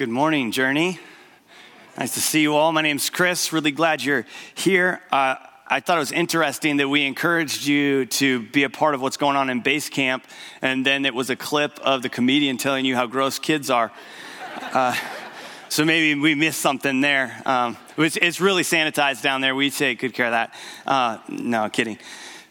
Good morning, Journey. Nice to see you all. My name's Chris. Really glad you're here. Uh, I thought it was interesting that we encouraged you to be a part of what's going on in base camp, and then it was a clip of the comedian telling you how gross kids are. Uh, so maybe we missed something there. Um, it's, it's, really sanitized down there. We take good care of that. Uh, no, kidding.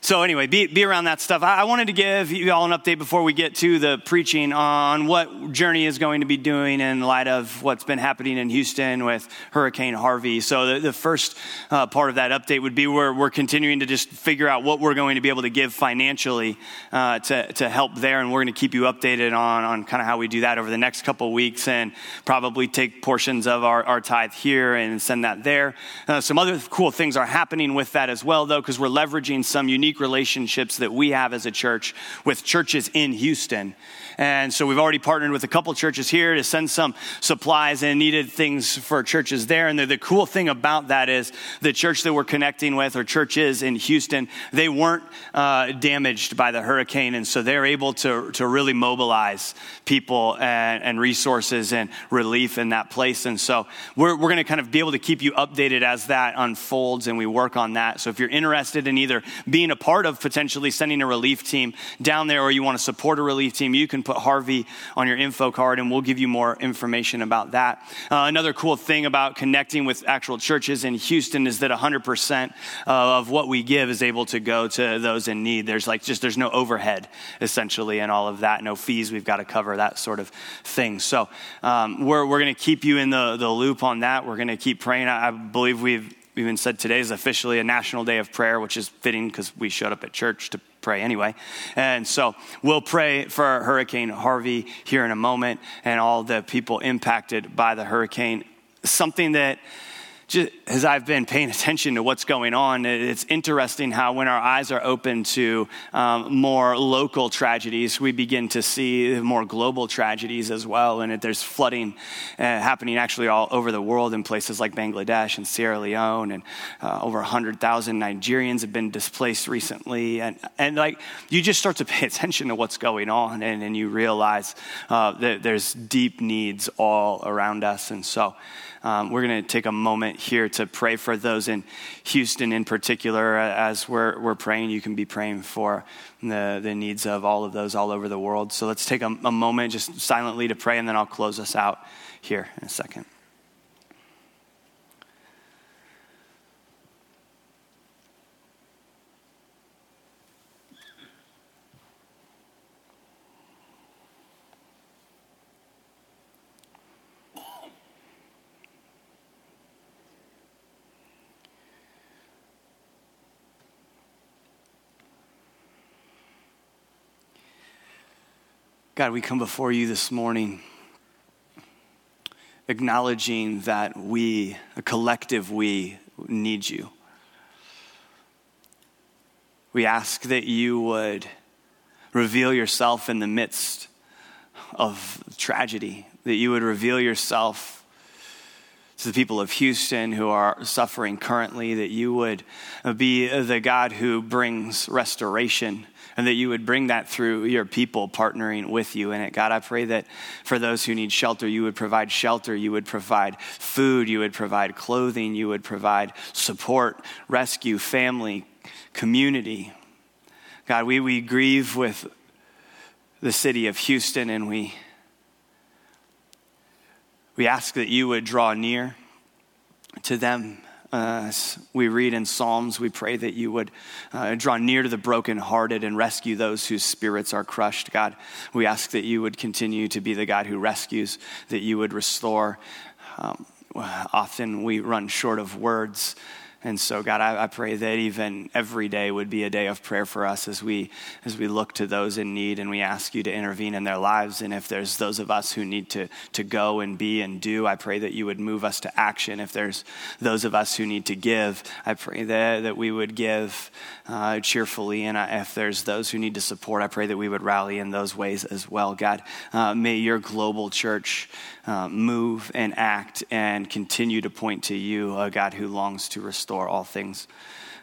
So, anyway, be, be around that stuff. I, I, wanted to give you all an update before we get to the preaching on what Journey is going to be doing in light of what's been happening in Houston with Hurricane Harvey. So, the, the first uh, part of that update would be where we're continuing to just figure out what we're going to be able to give financially uh, to, to help there. And we're going to keep you updated on, on kind of how we do that over the next couple weeks and probably take portions of our, our tithe here and send that there. Uh, some other cool things are happening with that as well, though, because we're leveraging some unique unique relationships that we have as a church with churches in Houston. And so we've already partnered with a couple churches here to send some supplies and needed things for churches there. And the, the cool thing about that is the church that we're connecting with, or churches in Houston, they weren't uh, damaged by the hurricane. And so they're able to, to really mobilize people and, and resources and relief in that place. And so we're, we're going to kind of be able to keep you updated as that unfolds and we work on that. So if you're interested in either being a part of potentially sending a relief team down there or you want to support a relief team, you can put Harvey on your info card and we'll give you more information about that. Uh, another cool thing about connecting with actual churches in Houston is that 100% of what we give is able to go to those in need. There's like just, there's no overhead essentially and all of that, no fees we've got to cover, that sort of thing. So um, we're, we're going to keep you in the, the loop on that. We're going to keep praying. I, I believe we've even said today is officially a national day of prayer, which is fitting because we showed up at church to pray anyway. And so we'll pray for Hurricane Harvey here in a moment and all the people impacted by the hurricane. Something that just as I've been paying attention to what's going on, it's interesting how when our eyes are open to um, more local tragedies, we begin to see more global tragedies as well. And there's flooding uh, happening actually all over the world in places like Bangladesh and Sierra Leone, and uh, over 100,000 Nigerians have been displaced recently. And, and like you just start to pay attention to what's going on, and, and you realize uh, that there's deep needs all around us. And so, um, we're going to take a moment here to pray for those in Houston in particular. As we're, we're praying, you can be praying for the, the needs of all of those all over the world. So let's take a, a moment just silently to pray, and then I'll close us out here in a second. God, we come before you this morning acknowledging that we, a collective we, need you. We ask that you would reveal yourself in the midst of tragedy, that you would reveal yourself to the people of Houston who are suffering currently, that you would be the God who brings restoration and that you would bring that through your people partnering with you in it. God, I pray that for those who need shelter, you would provide shelter, you would provide food, you would provide clothing, you would provide support, rescue, family, community. God, we, we grieve with the city of Houston and we, we ask that you would draw near to them uh, as we read in Psalms, we pray that you would uh, draw near to the brokenhearted and rescue those whose spirits are crushed. God, we ask that you would continue to be the God who rescues, that you would restore. Um, often we run short of words and so, God, I, I, pray that even every day would be a day of prayer for us as we as we look to those in need and we ask you to intervene in their lives. And if there's those of us who need to to go and be and do, I pray that you would move us to action. If there's those of us who need to give, I pray that that we would give uh, cheerfully. And I, if there's those who need to support, I pray that we would rally in those ways as well. God, uh, may your global church uh, move and act and continue to point to you, a God who longs to restore all things.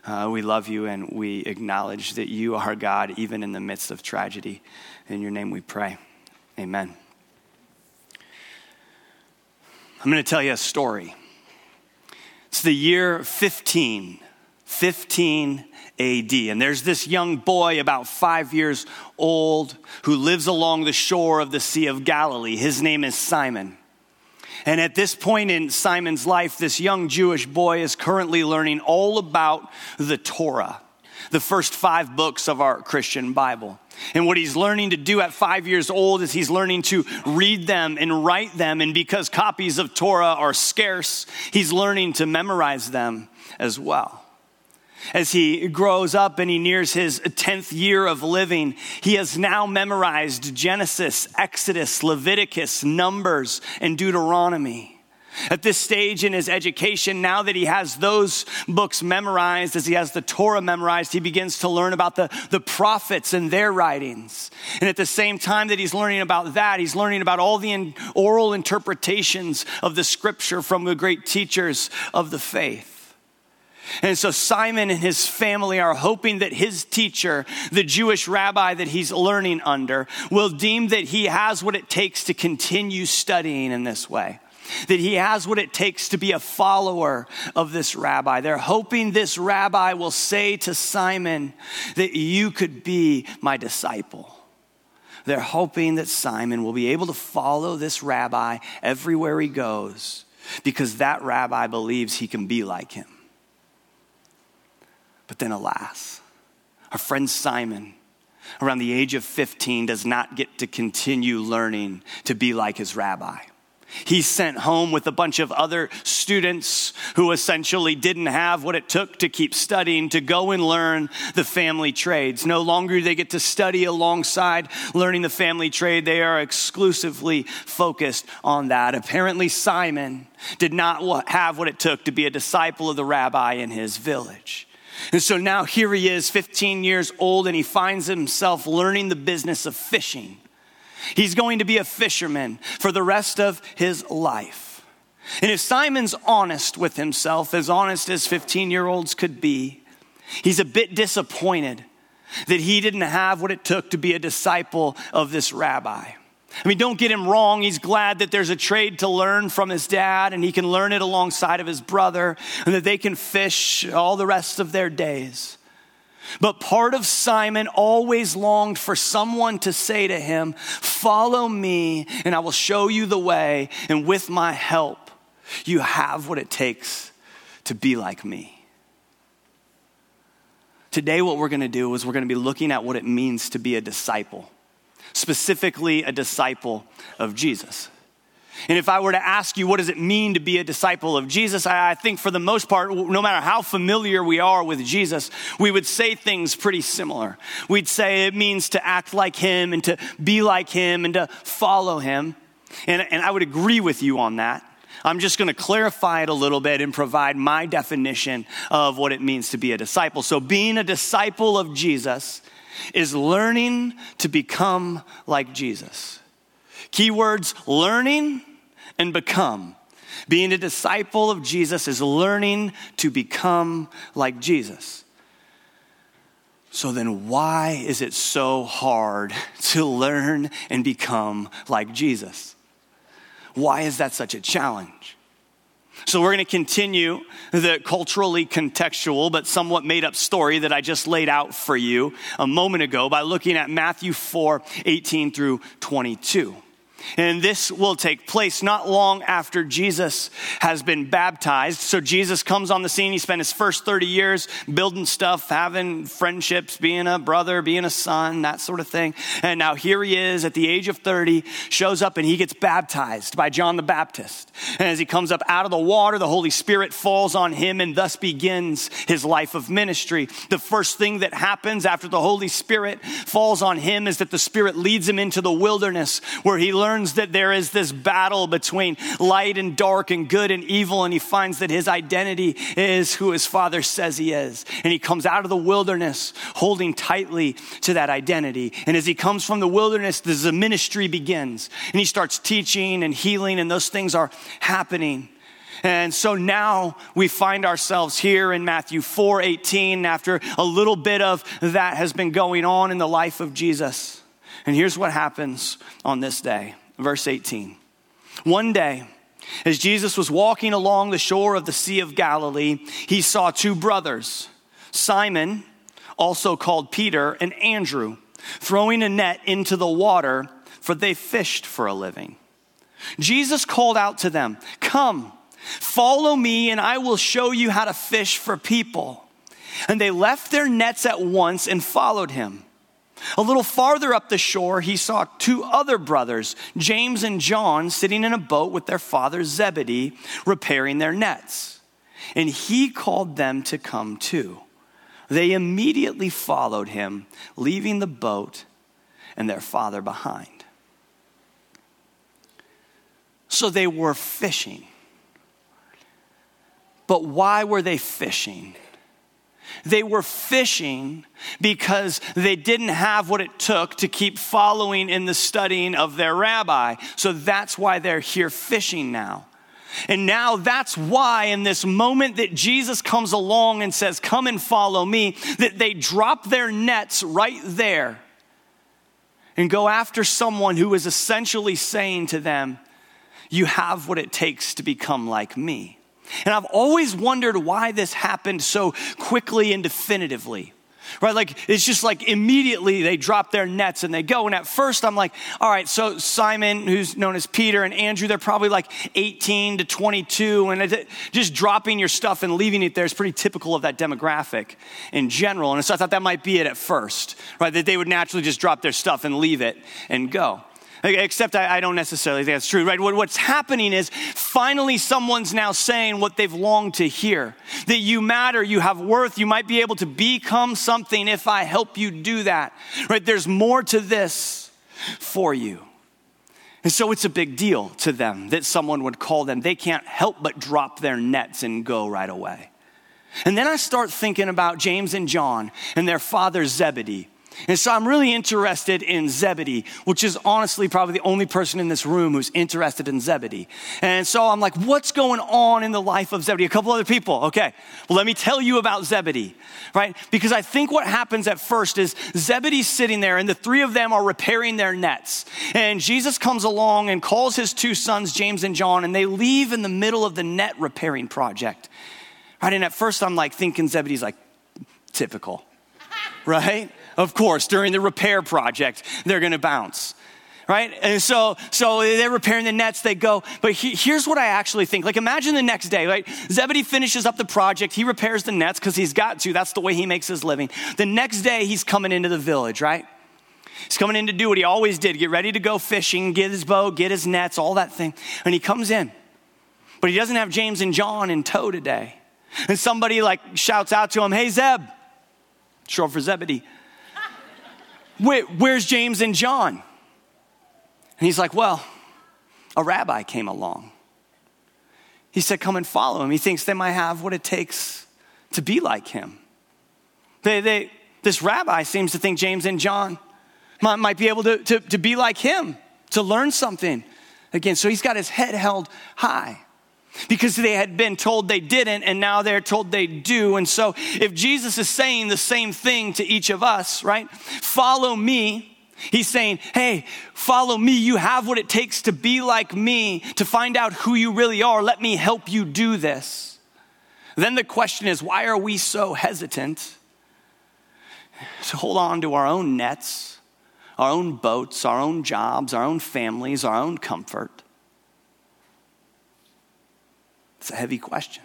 Uh, we love you and we acknowledge that you are God even in the midst of tragedy. In your name we pray. Amen. I'm going to tell you a story. It's the year 15, 15 AD. And there's this young boy, about five years old, who lives along the shore of the Sea of Galilee. His name is Simon. And at this point in Simon's life, this young Jewish boy is currently learning all about the Torah, the first five books of our Christian Bible. And what he's learning to do at five years old is he's learning to read them and write them. And because copies of Torah are scarce, he's learning to memorize them as well. As he grows up and he nears his 10th year of living, he has now memorized Genesis, Exodus, Leviticus, Numbers, and Deuteronomy. At this stage in his education, now that he has those books memorized, as he has the Torah memorized, he begins to learn about the, the prophets and their writings. And at the same time that he's learning about that, he's learning about all the in, oral interpretations of the scripture from the great teachers of the faith. And so Simon and his family are hoping that his teacher, the Jewish rabbi that he's learning under, will deem that he has what it takes to continue studying in this way. That he has what it takes to be a follower of this rabbi. They're hoping this rabbi will say to Simon that you could be my disciple. They're hoping that Simon will be able to follow this rabbi everywhere he goes because that rabbi believes he can be like him. But then, alas, our friend Simon, around the age of 15, does not get to continue learning to be like his rabbi. He's sent home with a bunch of other students who essentially didn't have what it took to keep studying to go and learn the family trades. No longer do they get to study alongside learning the family trade. They are exclusively focused on that. Apparently, Simon did not have what it took to be a disciple of the rabbi in his village. And so now here he is, 15 years old, and he finds himself learning the business of fishing. He's going to be a fisherman for the rest of his life. And if Simon's honest with himself, as honest as 15 year olds could be, he's a bit disappointed that he didn't have what it took to be a disciple of this rabbi. I mean, don't get him wrong. He's glad that there's a trade to learn from his dad and he can learn it alongside of his brother and that they can fish all the rest of their days. But part of Simon always longed for someone to say to him, Follow me, and I will show you the way, and with my help, you have what it takes to be like me. Today, what we're going to do is we're going to be looking at what it means to be a disciple specifically a disciple of Jesus. And if I were to ask you, what does it mean to be a disciple of Jesus? I, think for the most part, no matter how familiar we are with Jesus, we would say things pretty similar. We'd say it means to act like him and to be like him and to follow him. And, and I would agree with you on that. I'm just going to clarify it a little bit and provide my definition of what it means to be a disciple. So, being a disciple of Jesus is learning to become like Jesus. Keywords learning and become. Being a disciple of Jesus is learning to become like Jesus. So then, why is it so hard to learn and become like Jesus? Why is that such a challenge? So, we're going to continue the culturally contextual but somewhat made up story that I just laid out for you a moment ago by looking at Matthew 4 18 through 22. And this will take place not long after Jesus has been baptized. So Jesus comes on the scene. He spent his first 30 years building stuff, having friendships, being a brother, being a son, that sort of thing. And now here he is at the age of 30, shows up and he gets baptized by John the Baptist. And as he comes up out of the water, the Holy Spirit falls on him and thus begins his life of ministry. The first thing that happens after the Holy Spirit falls on him is that the Spirit leads him into the wilderness where he learns learns that there is this battle between light and dark and good and evil, and he finds that his identity is who his father says he is. And he comes out of the wilderness holding tightly to that identity. And as he comes from the wilderness, the ministry begins. And he starts teaching and healing, and those things are happening. And so now we find ourselves here in Matthew 4 18, after a little bit of that has been going on in the life of Jesus. And here's what happens on this day verse 18. One day, As Jesus was walking along the shore of the Sea of Galilee, he saw two brothers, Simon, also called Peter, and Andrew, throwing a net into the water, for they fished for a living. Jesus called out to them, Come, follow me, and I will show you how to fish for people. And they left their nets at once and followed him. A little farther up the shore, he saw two other brothers, James and John, sitting in a boat with their father Zebedee, repairing their nets. And he called them to come too. They immediately followed him, leaving the boat and their father behind. So they were fishing. But why were they fishing? They were fishing because they didn't have what it took to keep following in the studying of their rabbi. So that's why they're here fishing now. And now that's why, in this moment that Jesus comes along and says, Come and follow me, that they drop their nets right there and go after someone who is essentially saying to them, You have what it takes to become like me. And I've always wondered why this happened so quickly and definitively. Right? Like, it's just like immediately they drop their nets and they go. And at first, I'm like, all right, so Simon, who's known as Peter, and Andrew, they're probably like 18 to 22. And just dropping your stuff and leaving it there is pretty typical of that demographic in general. And so I thought that might be it at first, right? That they would naturally just drop their stuff and leave it and go. Except I, I don't necessarily think that's true, right? What, what's happening is finally someone's now saying what they've longed to hear that you matter, you have worth, you might be able to become something if I help you do that, right? There's more to this for you. And so it's a big deal to them that someone would call them. They can't help but drop their nets and go right away. And then I start thinking about James and John and their father Zebedee and so I'm really interested in Zebedee, which is honestly probably the only person in this room who's interested in Zebedee. And so I'm like, what's going on in the life of Zebedee? A couple other people. Okay. Well, let me tell you about Zebedee, right? Because I think what happens at first is Zebedee's sitting there and the three of them are repairing their nets. And Jesus comes along and calls his two sons, James and John, and they leave in the middle of the net repairing project. Right. And at first I'm like thinking Zebedee's like, typical, right? Of course, during the repair project, they're going to bounce right? And so, so they're repairing the nets. They go, but he, here's what I actually think. Like, imagine the next day, right? Zebedee finishes up the project. He repairs the nets because he's got to. That's the way he makes his living. The next day, he's coming into the village, right? He's coming in to do what he always did: get ready to go fishing, get his bow, get his nets, all that thing. And he comes in, but he doesn't have James and John in tow today. And somebody like shouts out to him, "Hey, Zeb!" Short for Zebedee. Where, where's James and John? And he's like, Well, a rabbi came along. He said, Come and follow him. He thinks they might have what it takes to be like him. They, they, this rabbi seems to think James and John might, might be able to, to, to be like him, to learn something again. So he's got his head held high because they had been told they didn't and now they're told they do. And so if Jesus is saying the same thing to each of us, right? Follow me. He's saying, hey, follow me. You have what it takes to be like me, to find out who you really are. Let me help you do this. Then the question is, why are we so hesitant to hold on to our own nets, our own boats, our own jobs, our own families, our own comfort? It's a heavy question.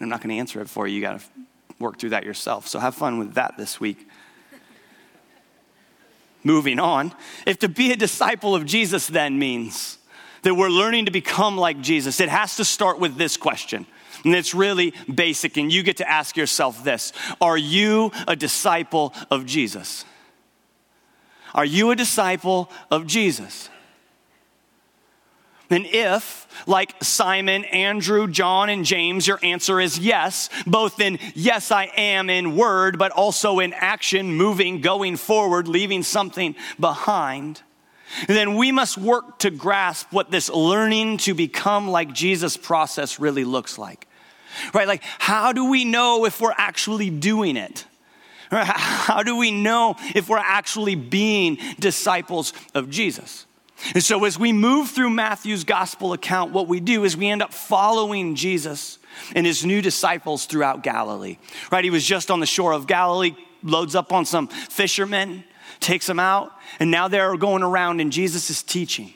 I'm not going to answer it for you. You got to work through that yourself. So have fun with that this week. Moving on. If to be a disciple of Jesus then means that we're learning to become like Jesus, it has to start with this question. And it's really basic, and you get to ask yourself this Are you a disciple of Jesus? Are you a disciple of Jesus? And if, like Simon, Andrew, John, and James, your answer is yes, both in yes, I am in word, but also in action, moving, going forward, leaving something behind, then we must work to grasp what this learning to become like Jesus process really looks like. Right? Like, how do we know if we're actually doing it? How do we know if we're actually being disciples of Jesus? And so, as we move through Matthew's gospel account, what we do is we end up following Jesus and his new disciples throughout Galilee. Right? He was just on the shore of Galilee, loads up on some fishermen, takes them out, and now they're going around and Jesus is teaching.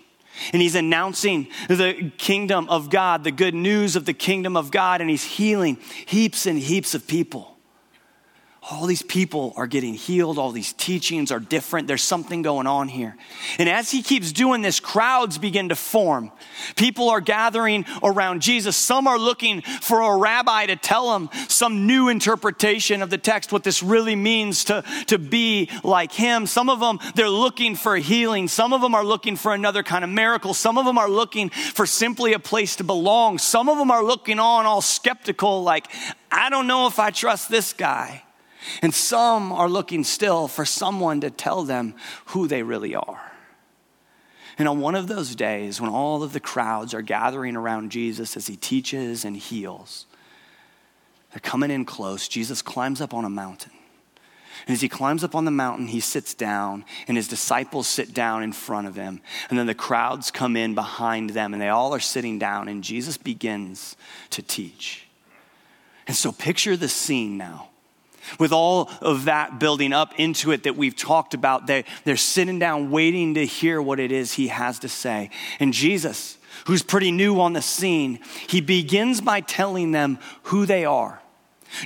And he's announcing the kingdom of God, the good news of the kingdom of God, and he's healing heaps and heaps of people all these people are getting healed, all these teachings are different. There's something going on here. And as he keeps doing this, crowds begin to form. People are gathering around Jesus. Some are looking for a rabbi to tell them some new interpretation of the text, what this really means to, to be like him. Some of them, they're looking for healing. Some of them are looking for another kind of miracle. Some of them are looking for simply a place to belong. Some of them are looking on all skeptical, like, I don't know if I trust this guy. And some are looking still for someone to tell them who they really are. And on one of those days, when all of the crowds are gathering around Jesus as he teaches and heals, they're coming in close. Jesus climbs up on a mountain. And as he climbs up on the mountain, he sits down, and his disciples sit down in front of him. And then the crowds come in behind them, and they all are sitting down, and Jesus begins to teach. And so picture the scene now with all of that building up into it that we've talked about, they, they're sitting down waiting to hear what it is he has to say. And Jesus, who's pretty new on the scene, he begins by telling them who they are.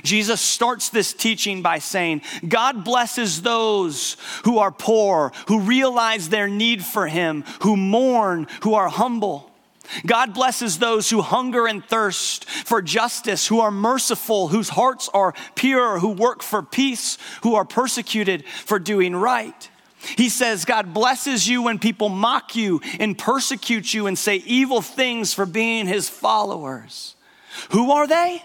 Jesus starts this teaching by saying, God blesses those who are poor, who realize their need for Him, who mourn, who are humble. God blesses those who hunger and thirst for justice, who are merciful, whose hearts are pure, who work for peace, who are persecuted for doing right. He says, God blesses you when people mock you and persecute you and say evil things for being his followers. Who are they?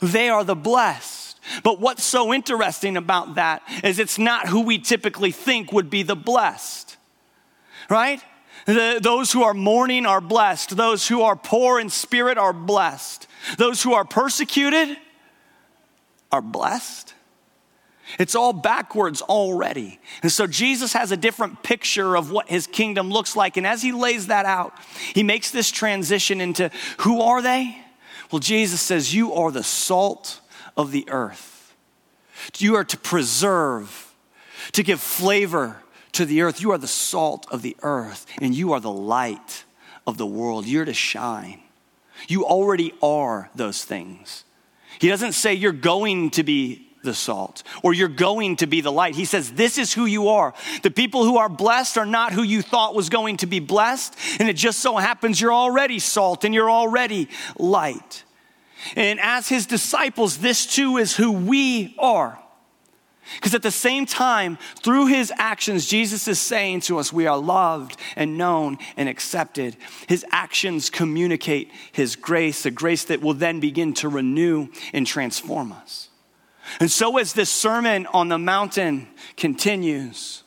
They are the blessed. But what's so interesting about that is it's not who we typically think would be the blessed, right? The, those who are mourning are blessed. Those who are poor in spirit are blessed. Those who are persecuted are blessed. It's all backwards already. And so Jesus has a different picture of what his kingdom looks like. And as he lays that out, he makes this transition into who are they? Well, Jesus says, You are the salt of the earth. You are to preserve, to give flavor to the earth. You are the salt of the earth, and you are the light of the world. You're to shine. You already are those things. He doesn't say you're going to be the salt or you're going to be the light. He says, This is who you are. The people who are blessed are not who you thought was going to be blessed. And it just so happens you're already salt and you're already light. And as his disciples, this too is who we are. Because at the same time, through his actions, Jesus is saying to us, we are loved and known and accepted. His actions communicate his grace, a grace that will then begin to renew and transform us. And so, as this Sermon on the Mountain continues,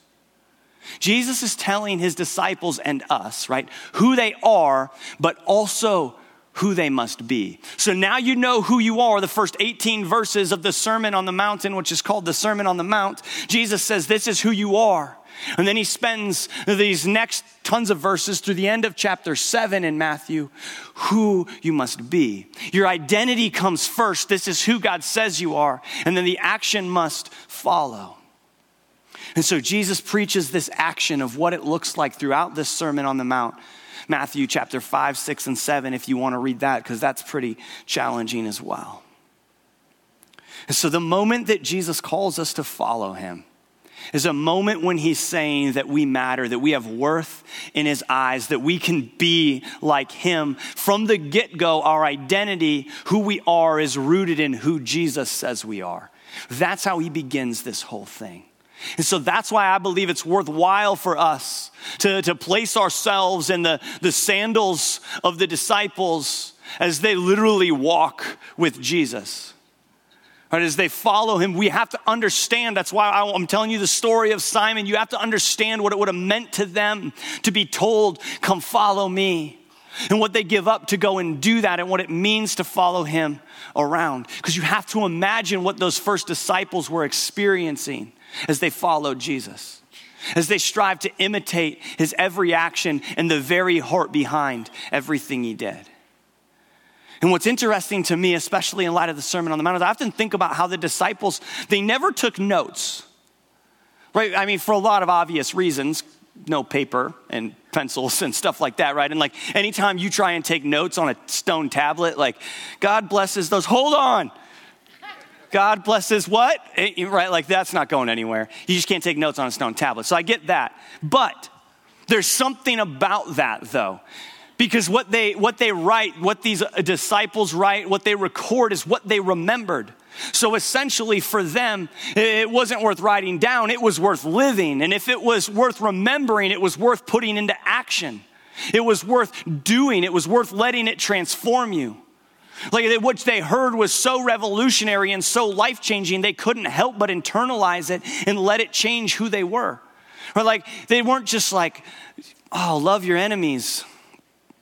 Jesus is telling his disciples and us, right, who they are, but also who they must be. So now you know who you are. The first 18 verses of the Sermon on the Mountain, which is called the Sermon on the Mount, Jesus says, This is who you are. And then he spends these next tons of verses through the end of chapter 7 in Matthew, who you must be. Your identity comes first. This is who God says you are. And then the action must follow. And so Jesus preaches this action of what it looks like throughout this Sermon on the Mount Matthew chapter 5, 6, and 7 if you want to read that, because that's pretty challenging as well. And so the moment that Jesus calls us to follow him, is a moment when he's saying that we matter, that we have worth in his eyes, that we can be like him. From the get go, our identity, who we are, is rooted in who Jesus says we are. That's how he begins this whole thing. And so that's why I believe it's worthwhile for us to, to place ourselves in the, the sandals of the disciples as they literally walk with Jesus. Right, as they follow him, we have to understand. That's why I'm telling you the story of Simon. You have to understand what it would have meant to them to be told, Come follow me. And what they give up to go and do that, and what it means to follow him around. Because you have to imagine what those first disciples were experiencing as they followed Jesus. as they strive to imitate his every action and the very heart behind everything he did. And what's interesting to me, especially in light of the Sermon on the Mount, is I often think about how the disciples, they never took notes. Right? I mean, for a lot of obvious reasons, no paper and pencils and stuff like that, right? And like anytime you try and take notes on a stone tablet, like, God blesses those, hold on. God blesses what? Eh, right? Like that's not going anywhere. You just can't take notes on a stone tablet. So I get that. But there's something about that though. Because what they what they write, what these disciples write, what they record is what they remembered. So essentially, for them, it wasn't worth writing down, it was worth living. And if it was worth remembering, it was worth putting into action. It was worth doing, it was worth letting it transform you. Like what they heard was so revolutionary and so life changing, they couldn't help but internalize it and let it change who they were. Or like they weren't just like, oh, love your enemies.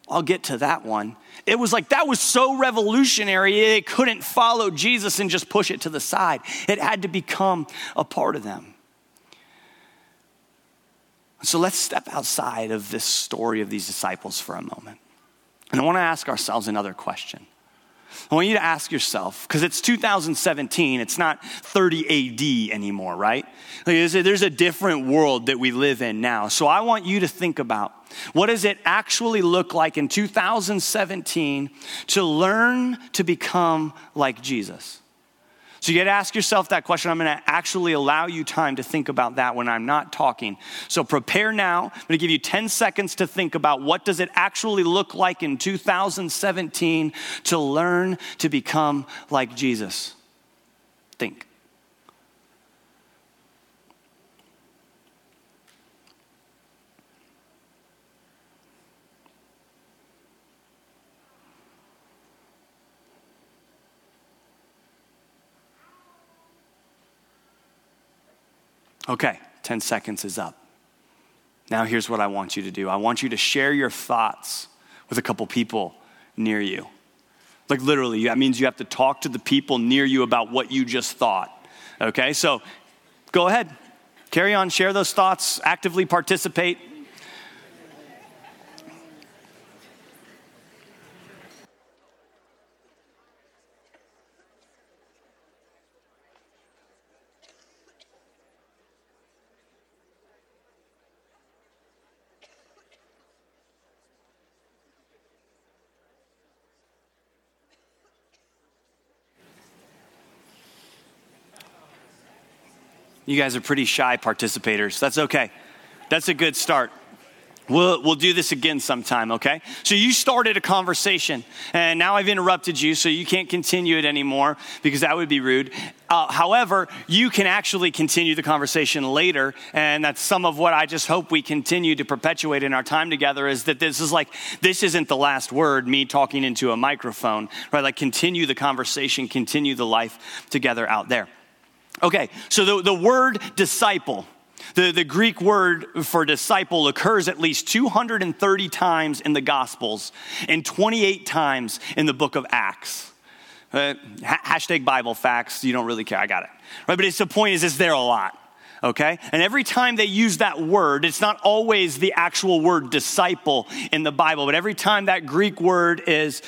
I'll get to that one. It was like that was so revolutionary, it couldn't follow Jesus and just push it to the side. It had to become a part of them. So let's step outside of this story of these disciples for a moment. And I want to ask ourselves another question. I want you to ask yourself, because it's 2017, it's not 30 AD anymore, right? There's a different world that we live in now. So I want you to think about what does it actually look like in 2017 to learn to become like Jesus? So you got to ask yourself that question. I'm going to actually allow you time to think about that when I'm not talking. So prepare now. I'm going to give you 10 seconds to think about what does it actually look like in 2017 to learn to become like Jesus. Think. Okay, 10 seconds is up. Now, here's what I want you to do I want you to share your thoughts with a couple people near you. Like, literally, that means you have to talk to the people near you about what you just thought. Okay, so go ahead, carry on, share those thoughts, actively participate. You guys are pretty shy participators. That's okay. That's a good start. We'll, we'll do this again sometime, okay? So you started a conversation, and now I've interrupted you, so you can't continue it anymore because that would be rude. Uh, however, you can actually continue the conversation later, and that's some of what I just hope we continue to perpetuate in our time together is that this is like, this isn't the last word, me talking into a microphone, right? Like, continue the conversation, continue the life together out there. Okay, so the, the word disciple, the, the Greek word for disciple occurs at least 230 times in the Gospels and 28 times in the book of Acts. Uh, hashtag Bible facts, you don't really care, I got it. Right, but it's the point is, it's there a lot okay? And every time they use that word, it's not always the actual word disciple in the Bible, but every time that Greek word is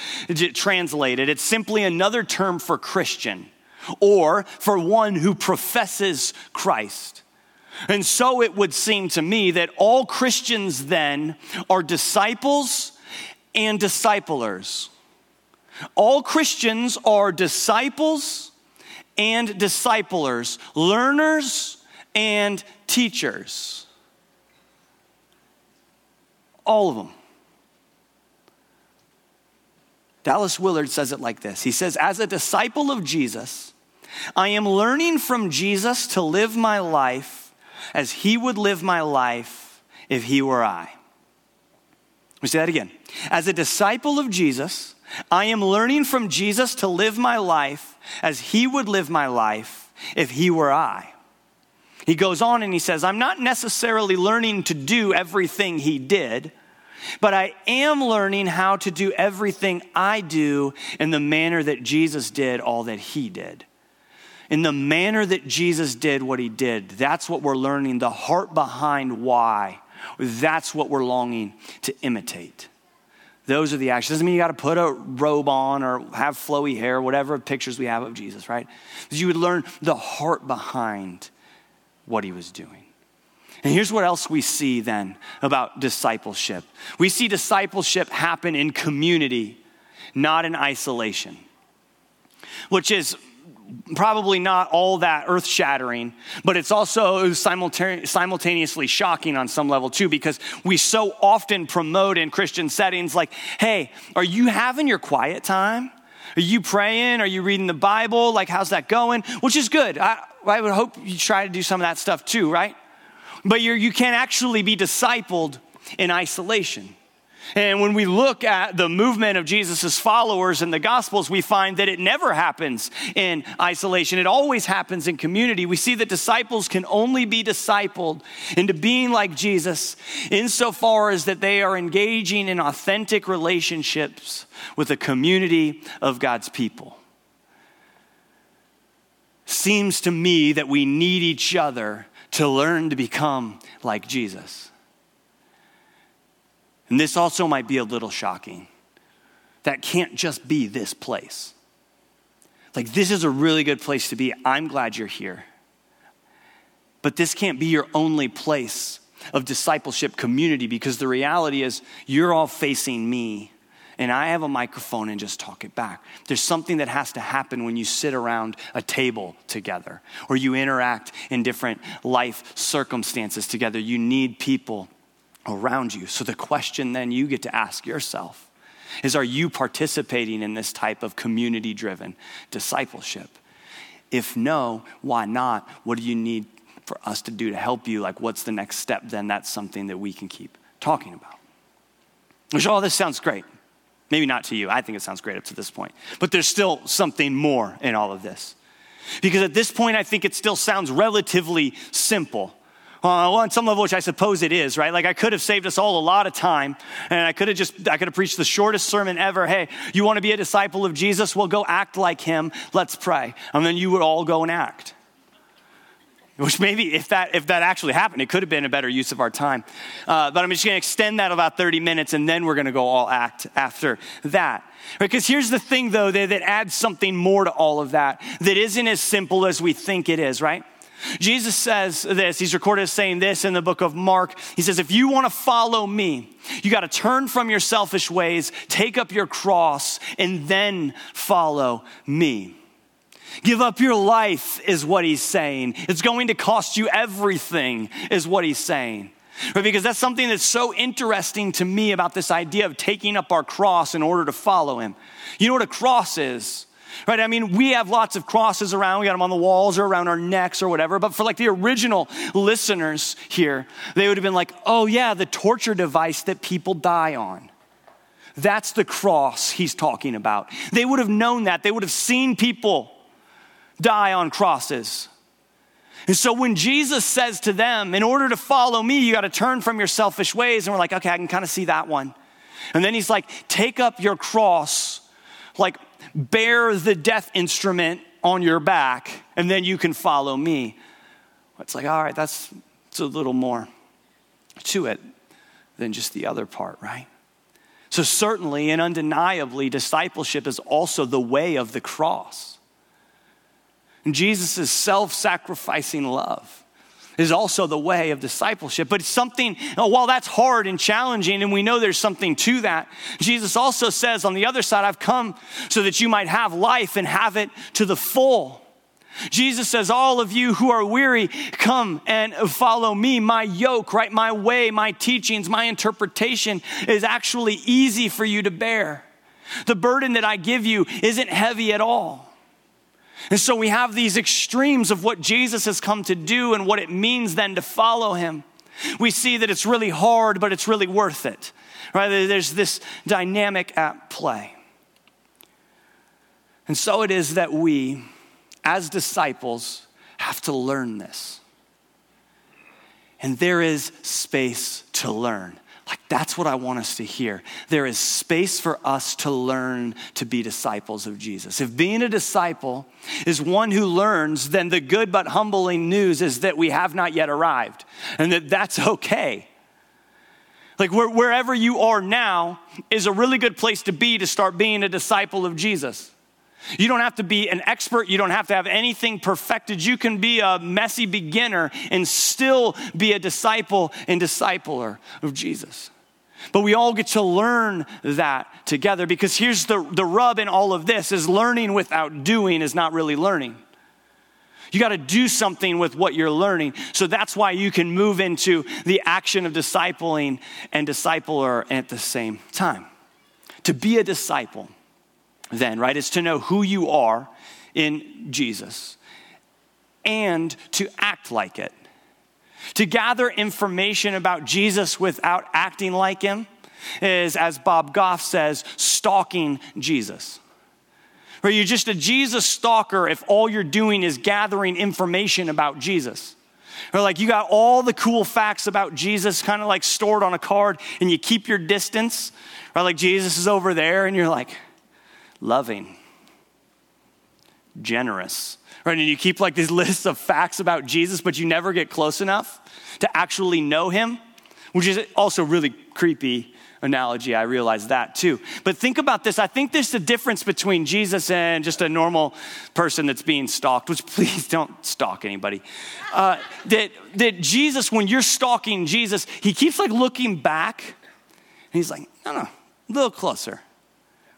translated, it's simply another term for Christian or for one who professes Christ. And so it would seem to me that all Christians then are disciples and disciplers. All Christians are disciples and disciplers, learners and teachers. All of them. Dallas Willard says it like this He says, As a disciple of Jesus, I am learning from Jesus to live my life as he would live my life if he were I. Let me say that again. As a disciple of Jesus, I am learning from Jesus to live my life as he would live my life if he were I. He goes on and he says, I'm not necessarily learning to do everything he did, but I am learning how to do everything I do in the manner that Jesus did all that he did. In the manner that Jesus did what he did. That's what we're learning, the heart behind why. That's what we're longing to imitate. Those are the actions. Doesn't mean you got to put a robe on or have flowy hair, whatever pictures we have of Jesus, right? Because you would learn the heart behind what he was doing. And here's what else we see then about discipleship we see discipleship happen in community, not in isolation, which is probably not all that earth shattering, but it's also simultaneously shocking on some level too, because we so often promote in Christian settings like, hey, are you having your quiet time? Are you praying? Are you reading the Bible? Like, how's that going? Which is good. I, I would hope you try to do some of that stuff too, right? But you're, you can't actually be discipled in isolation. And when we look at the movement of Jesus' followers in the Gospels, we find that it never happens in isolation. It always happens in community. We see that disciples can only be discipled into being like Jesus insofar as that they are engaging in authentic relationships with a community of God's people. Seems to me that we need each other to learn to become like Jesus. And this also might be a little shocking. That can't just be this place. Like, this is a really good place to be. I'm glad you're here. But this can't be your only place of discipleship community because the reality is you're all facing me and I have a microphone and just talk it back. There's something that has to happen when you sit around a table together or you interact in different life circumstances together. You need people around you. So the question then you get to ask yourself is Are you participating in this type of community driven discipleship? If no, why not? What do you need for us to do to help you? Like, what's the next step then? That's something that we can keep talking about. Which all this sounds great. Maybe not to you. I think it sounds great up to this point. But there's still something more in all of this. Because at this point, I think it still sounds relatively simple. Well, on some level, which I suppose it is, right? Like I could have saved us all a lot of time, and I could have just, I could have preached the shortest sermon ever. Hey, you want to be a disciple of Jesus? Well, go act like him. Let's pray. And then you would all go and act. Which maybe, if that, if that actually happened, it could have been a better use of our time. Uh, but I'm just going to extend that about 30 minutes, and then we're going to go all act after that. Because here's the thing, though, that, that adds something more to all of that that isn't as simple as we think it is, right? Jesus says this, he's recorded as saying this in the book of Mark. He says, If you want to follow me, you got to turn from your selfish ways, take up your cross, and then follow me. Give up your life, is what he's saying. It's going to cost you everything, is what he's saying. Right? Because that's something that's so interesting to me about this idea of taking up our cross in order to follow him. You know what a cross is? Right? I mean, we have lots of crosses around. We got them on the walls or around our necks or whatever. But for like the original listeners here, they would have been like, oh, yeah, the torture device that people die on. That's the cross he's talking about. They would have known that. They would have seen people die on crosses. And so when Jesus says to them, in order to follow me, you got to turn from your selfish ways. And we're like, okay, I can kind of see that one. And then he's like, take up your cross, like bear the death instrument on your back, and then you can follow me. It's like, all right, that's it's a little more to it than just the other part, right? So, certainly and undeniably, discipleship is also the way of the cross. And Jesus' self sacrificing love is also the way of discipleship. But it's something, oh, while that's hard and challenging, and we know there's something to that, Jesus also says on the other side, I've come so that you might have life and have it to the full. Jesus says, All of you who are weary, come and follow me. My yoke, right? My way, my teachings, my interpretation is actually easy for you to bear. The burden that I give you isn't heavy at all. And so we have these extremes of what Jesus has come to do and what it means then to follow him. We see that it's really hard, but it's really worth it. Right? There's this dynamic at play. And so it is that we, as disciples, have to learn this. And there is space to learn. Like, that's what I want us to hear. There is space for us to learn to be disciples of Jesus. If being a disciple is one who learns, then the good but humbling news is that we have not yet arrived and that that's okay. Like, wherever you are now is a really good place to be to start being a disciple of Jesus. You don't have to be an expert. You don't have to have anything perfected. You can be a messy beginner and still be a disciple and discipler of Jesus. But we all get to learn that together because here's the, the rub in all of this is learning without doing is not really learning. You got to do something with what you're learning. So that's why you can move into the action of discipling and discipler at the same time. To be a disciple then, right, is to know who you are in Jesus and to act like it. To gather information about Jesus without acting like him is, as Bob Goff says, stalking Jesus. Or you're just a Jesus stalker if all you're doing is gathering information about Jesus. Or like you got all the cool facts about Jesus kind of like stored on a card and you keep your distance. Or like Jesus is over there and you're like, loving, generous. Right? And you keep like these lists of facts about Jesus, but you never get close enough to actually know him, which is also really creepy analogy. I realize that too. But think about this. I think there's a difference between Jesus and just a normal person that's being stalked, which please don't stalk anybody. Uh, that, that Jesus, when you're stalking Jesus, he keeps like looking back and he's like, no, no, a little closer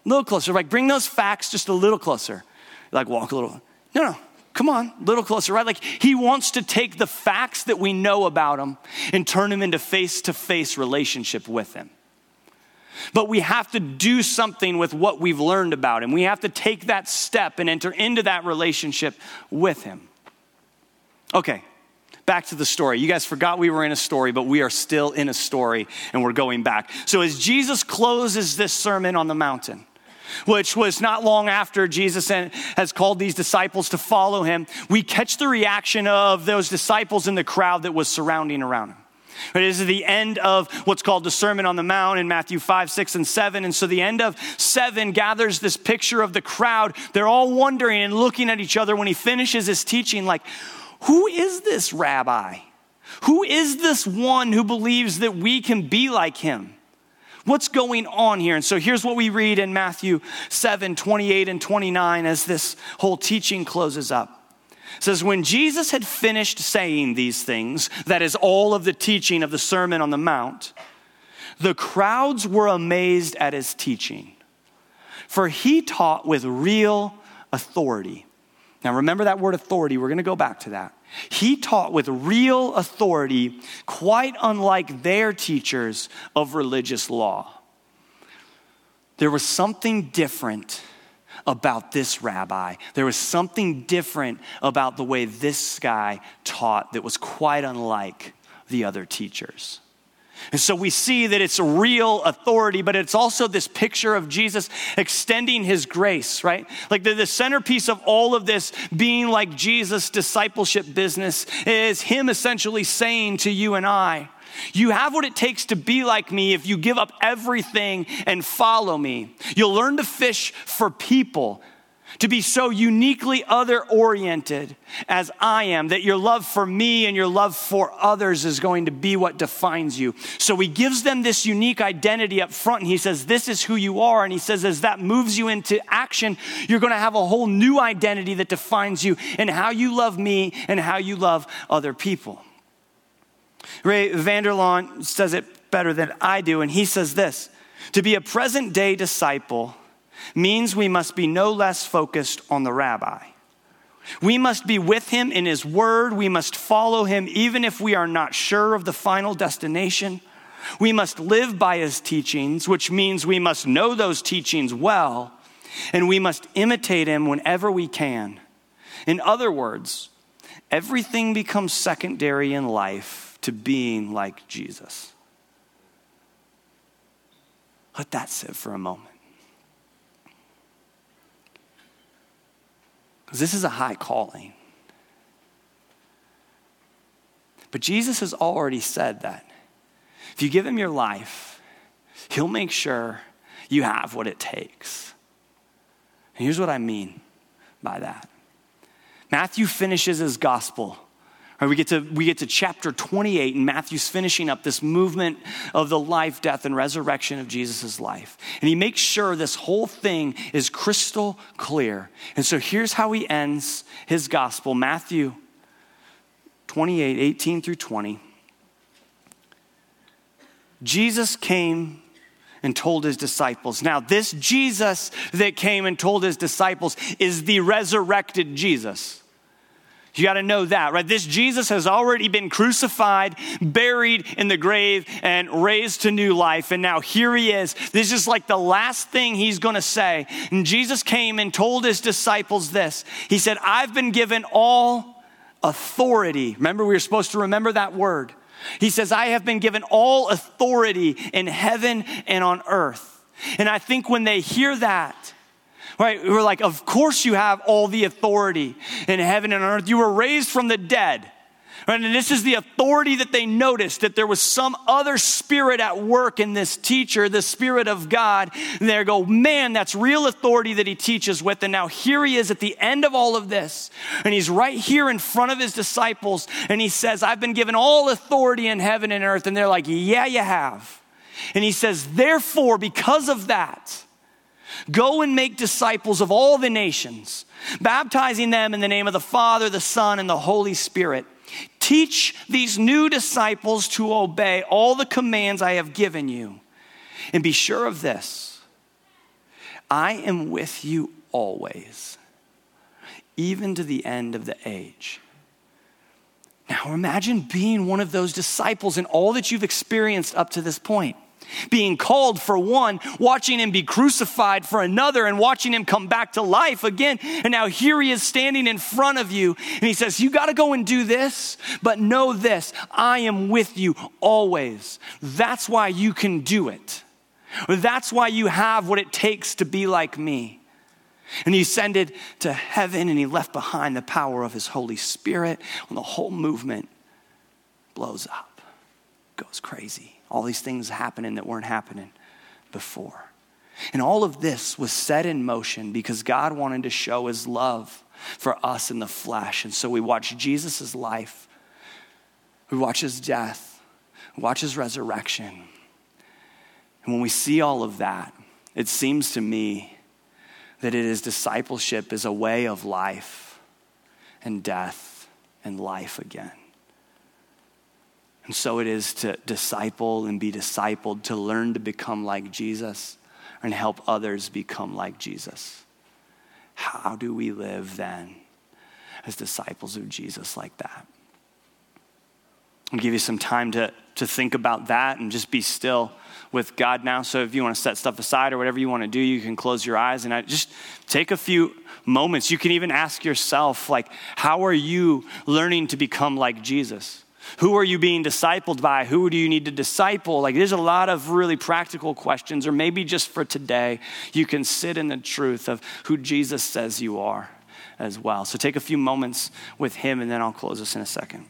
a little closer. Like, bring those facts just a little closer. Like, walk a little. No, no, come on, a little closer, right? Like, he wants to take the facts that we know about him and turn them into face to face relationship with him. But we have to do something with what we've learned about him. We have to take that step and enter into that relationship with him. Okay, back to the story. You guys forgot we were in a story, but we are still in a story and we're going back. So, as Jesus closes this sermon on the mountain, which was not long after Jesus has called these disciples to follow him, we catch the reaction of those disciples in the crowd that was surrounding around him. This is the end of what's called the Sermon on the Mount in Matthew 5, 6, and 7. And so the end of 7 gathers this picture of the crowd. They're all wondering and looking at each other when he finishes his teaching, like, who is this rabbi? Who is this one who believes that we can be like him? What's going on here? And so here's what we read in Matthew 7 28 and 29 as this whole teaching closes up. It says, When Jesus had finished saying these things, that is all of the teaching of the Sermon on the Mount, the crowds were amazed at his teaching, for he taught with real authority. Now, remember that word authority. We're going to go back to that. He taught with real authority, quite unlike their teachers of religious law. There was something different about this rabbi. There was something different about the way this guy taught that was quite unlike the other teachers. And so we see that it's real authority, but it's also this picture of Jesus extending his grace, right? Like the, the centerpiece of all of this being like Jesus' discipleship business is him essentially saying to you and I, you have what it takes to be like me if you give up everything and follow me. You'll learn to fish for people, to be so uniquely other oriented as I am, that your love for me and your love for others is going to be what defines you. So he gives them this unique identity up front, and he says, This is who you are. And he says, As that moves you into action, you're going to have a whole new identity that defines you and how you love me and how you love other people. Ray Vander Laan says it better than I do, and he says this To be a present day disciple, means we must be no less focused on the rabbi. We must be with him in his word. We must follow him even if we are not sure of the final destination. We must live by his teachings, which means we must know those teachings well, and we must imitate him whenever we can. In other words, everything becomes secondary in life to being like Jesus. Let that sit for a moment. Because this is a high calling. But Jesus has already said that if you give him your life, he'll make sure you have what it takes. And here's what I mean by that Matthew finishes his gospel. Right, we, get to, we get to chapter 28, and Matthew's finishing up this movement of the life, death, and resurrection of Jesus' life. And he makes sure this whole thing is crystal clear. And so here's how he ends his gospel Matthew 28, 18 through 20. Jesus came and told his disciples. Now, this Jesus that came and told his disciples is the resurrected Jesus. You got to know that, right? This Jesus has already been crucified, buried in the grave, and raised to new life. And now here he is. This is like the last thing he's going to say. And Jesus came and told his disciples this He said, I've been given all authority. Remember, we were supposed to remember that word. He says, I have been given all authority in heaven and on earth. And I think when they hear that, right, we're like, of course you have all the authority in heaven and earth. You were raised from the dead. Right? And this is the authority that they noticed that there was some other spirit at work in this teacher, the spirit of God. And they go, man, that's real authority that he teaches with. And now here he is at the end of all of this. And he's right here in front of his disciples. And he says, I've been given all authority in heaven and earth. And they're like, yeah, you have. And he says, therefore, because of that, go and make disciples of all the nations, baptizing them in the name of the Father, the Son, and the Holy Spirit Teach these new disciples to obey all the commands I have given you. And be sure of this I am with you always, even to the end of the age. Now imagine being one of those disciples and all that you've experienced up to this point being called for one, watching him be crucified for another, and watching him come back to life again. And now here he is standing in front of you, and he says, You got to go and do this, but know this I am with you always. That's why you can do it. That's why you have what it takes to be like me. And he ascended to heaven and he left behind the power of his Holy Spirit, and the whole movement blows up, goes crazy all these things happening that weren't happening before. And all of this was set in motion because God wanted to show his love for us in the flesh. And so we watch Jesus' life, we watch his death, we watch his resurrection. And when we see all of that, it seems to me that it is discipleship is a way of life and death and life again. And so it is to disciple and be discipled, to learn to become like Jesus and help others become like Jesus. How do we live then as disciples of Jesus like that? I'll give you some time to, to think about that and just be still with God now. So if you want to set stuff aside or whatever you want to do, you can close your eyes and I just take a few moments. You can even ask yourself, like, how are you learning to become like Jesus? Who are you being discipled by? Who do you need to disciple? Like, there's a lot of really practical questions, or maybe just for today, you can sit in the truth of who Jesus says you are as well. So take a few moments with Him, and then I'll close us in a second.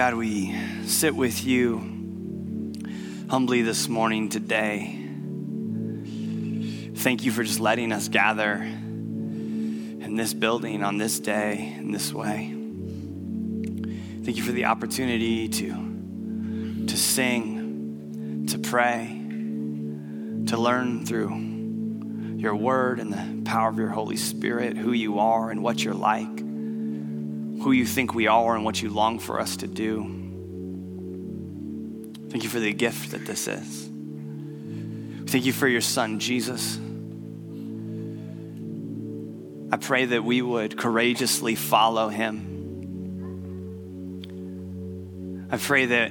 God, we sit with you humbly this morning today. Thank you for just letting us gather in this building on this day in this way. Thank you for the opportunity to, to sing, to pray, to learn through your word and the power of your Holy Spirit who you are and what you're like who you think we are and what you long for us to do. Thank you for the gift that this is. Thank you for your son, Jesus. I pray that we would courageously follow him. I pray that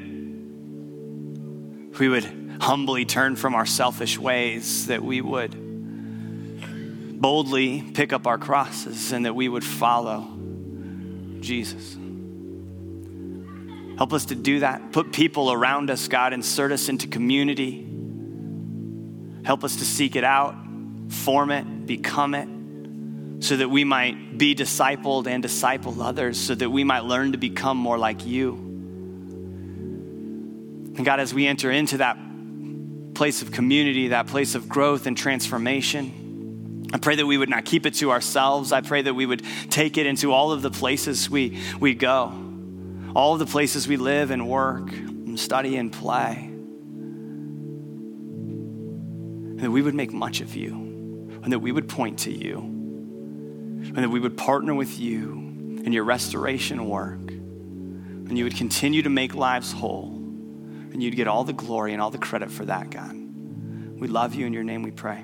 we would humbly turn from our selfish ways, that we would boldly pick up our crosses, and that we would follow Jesus. Help us to do that. Put people around us, God. Insert us into community. Help us to seek it out, form it, become it, so that we might be discipled and disciple others, so that we might learn to become more like you. And God, as we enter into that place of community, that place of growth and transformation, I pray that we would not keep it to ourselves. I pray that we would take it into all of the places we, we go, all of the places we live and work, and study and play. And that we would make much of you, and that we would point to you, and that we would partner with you in your restoration work, and you would continue to make lives whole, and you'd get all the glory and all the credit for that, God. We love you. In your name we pray.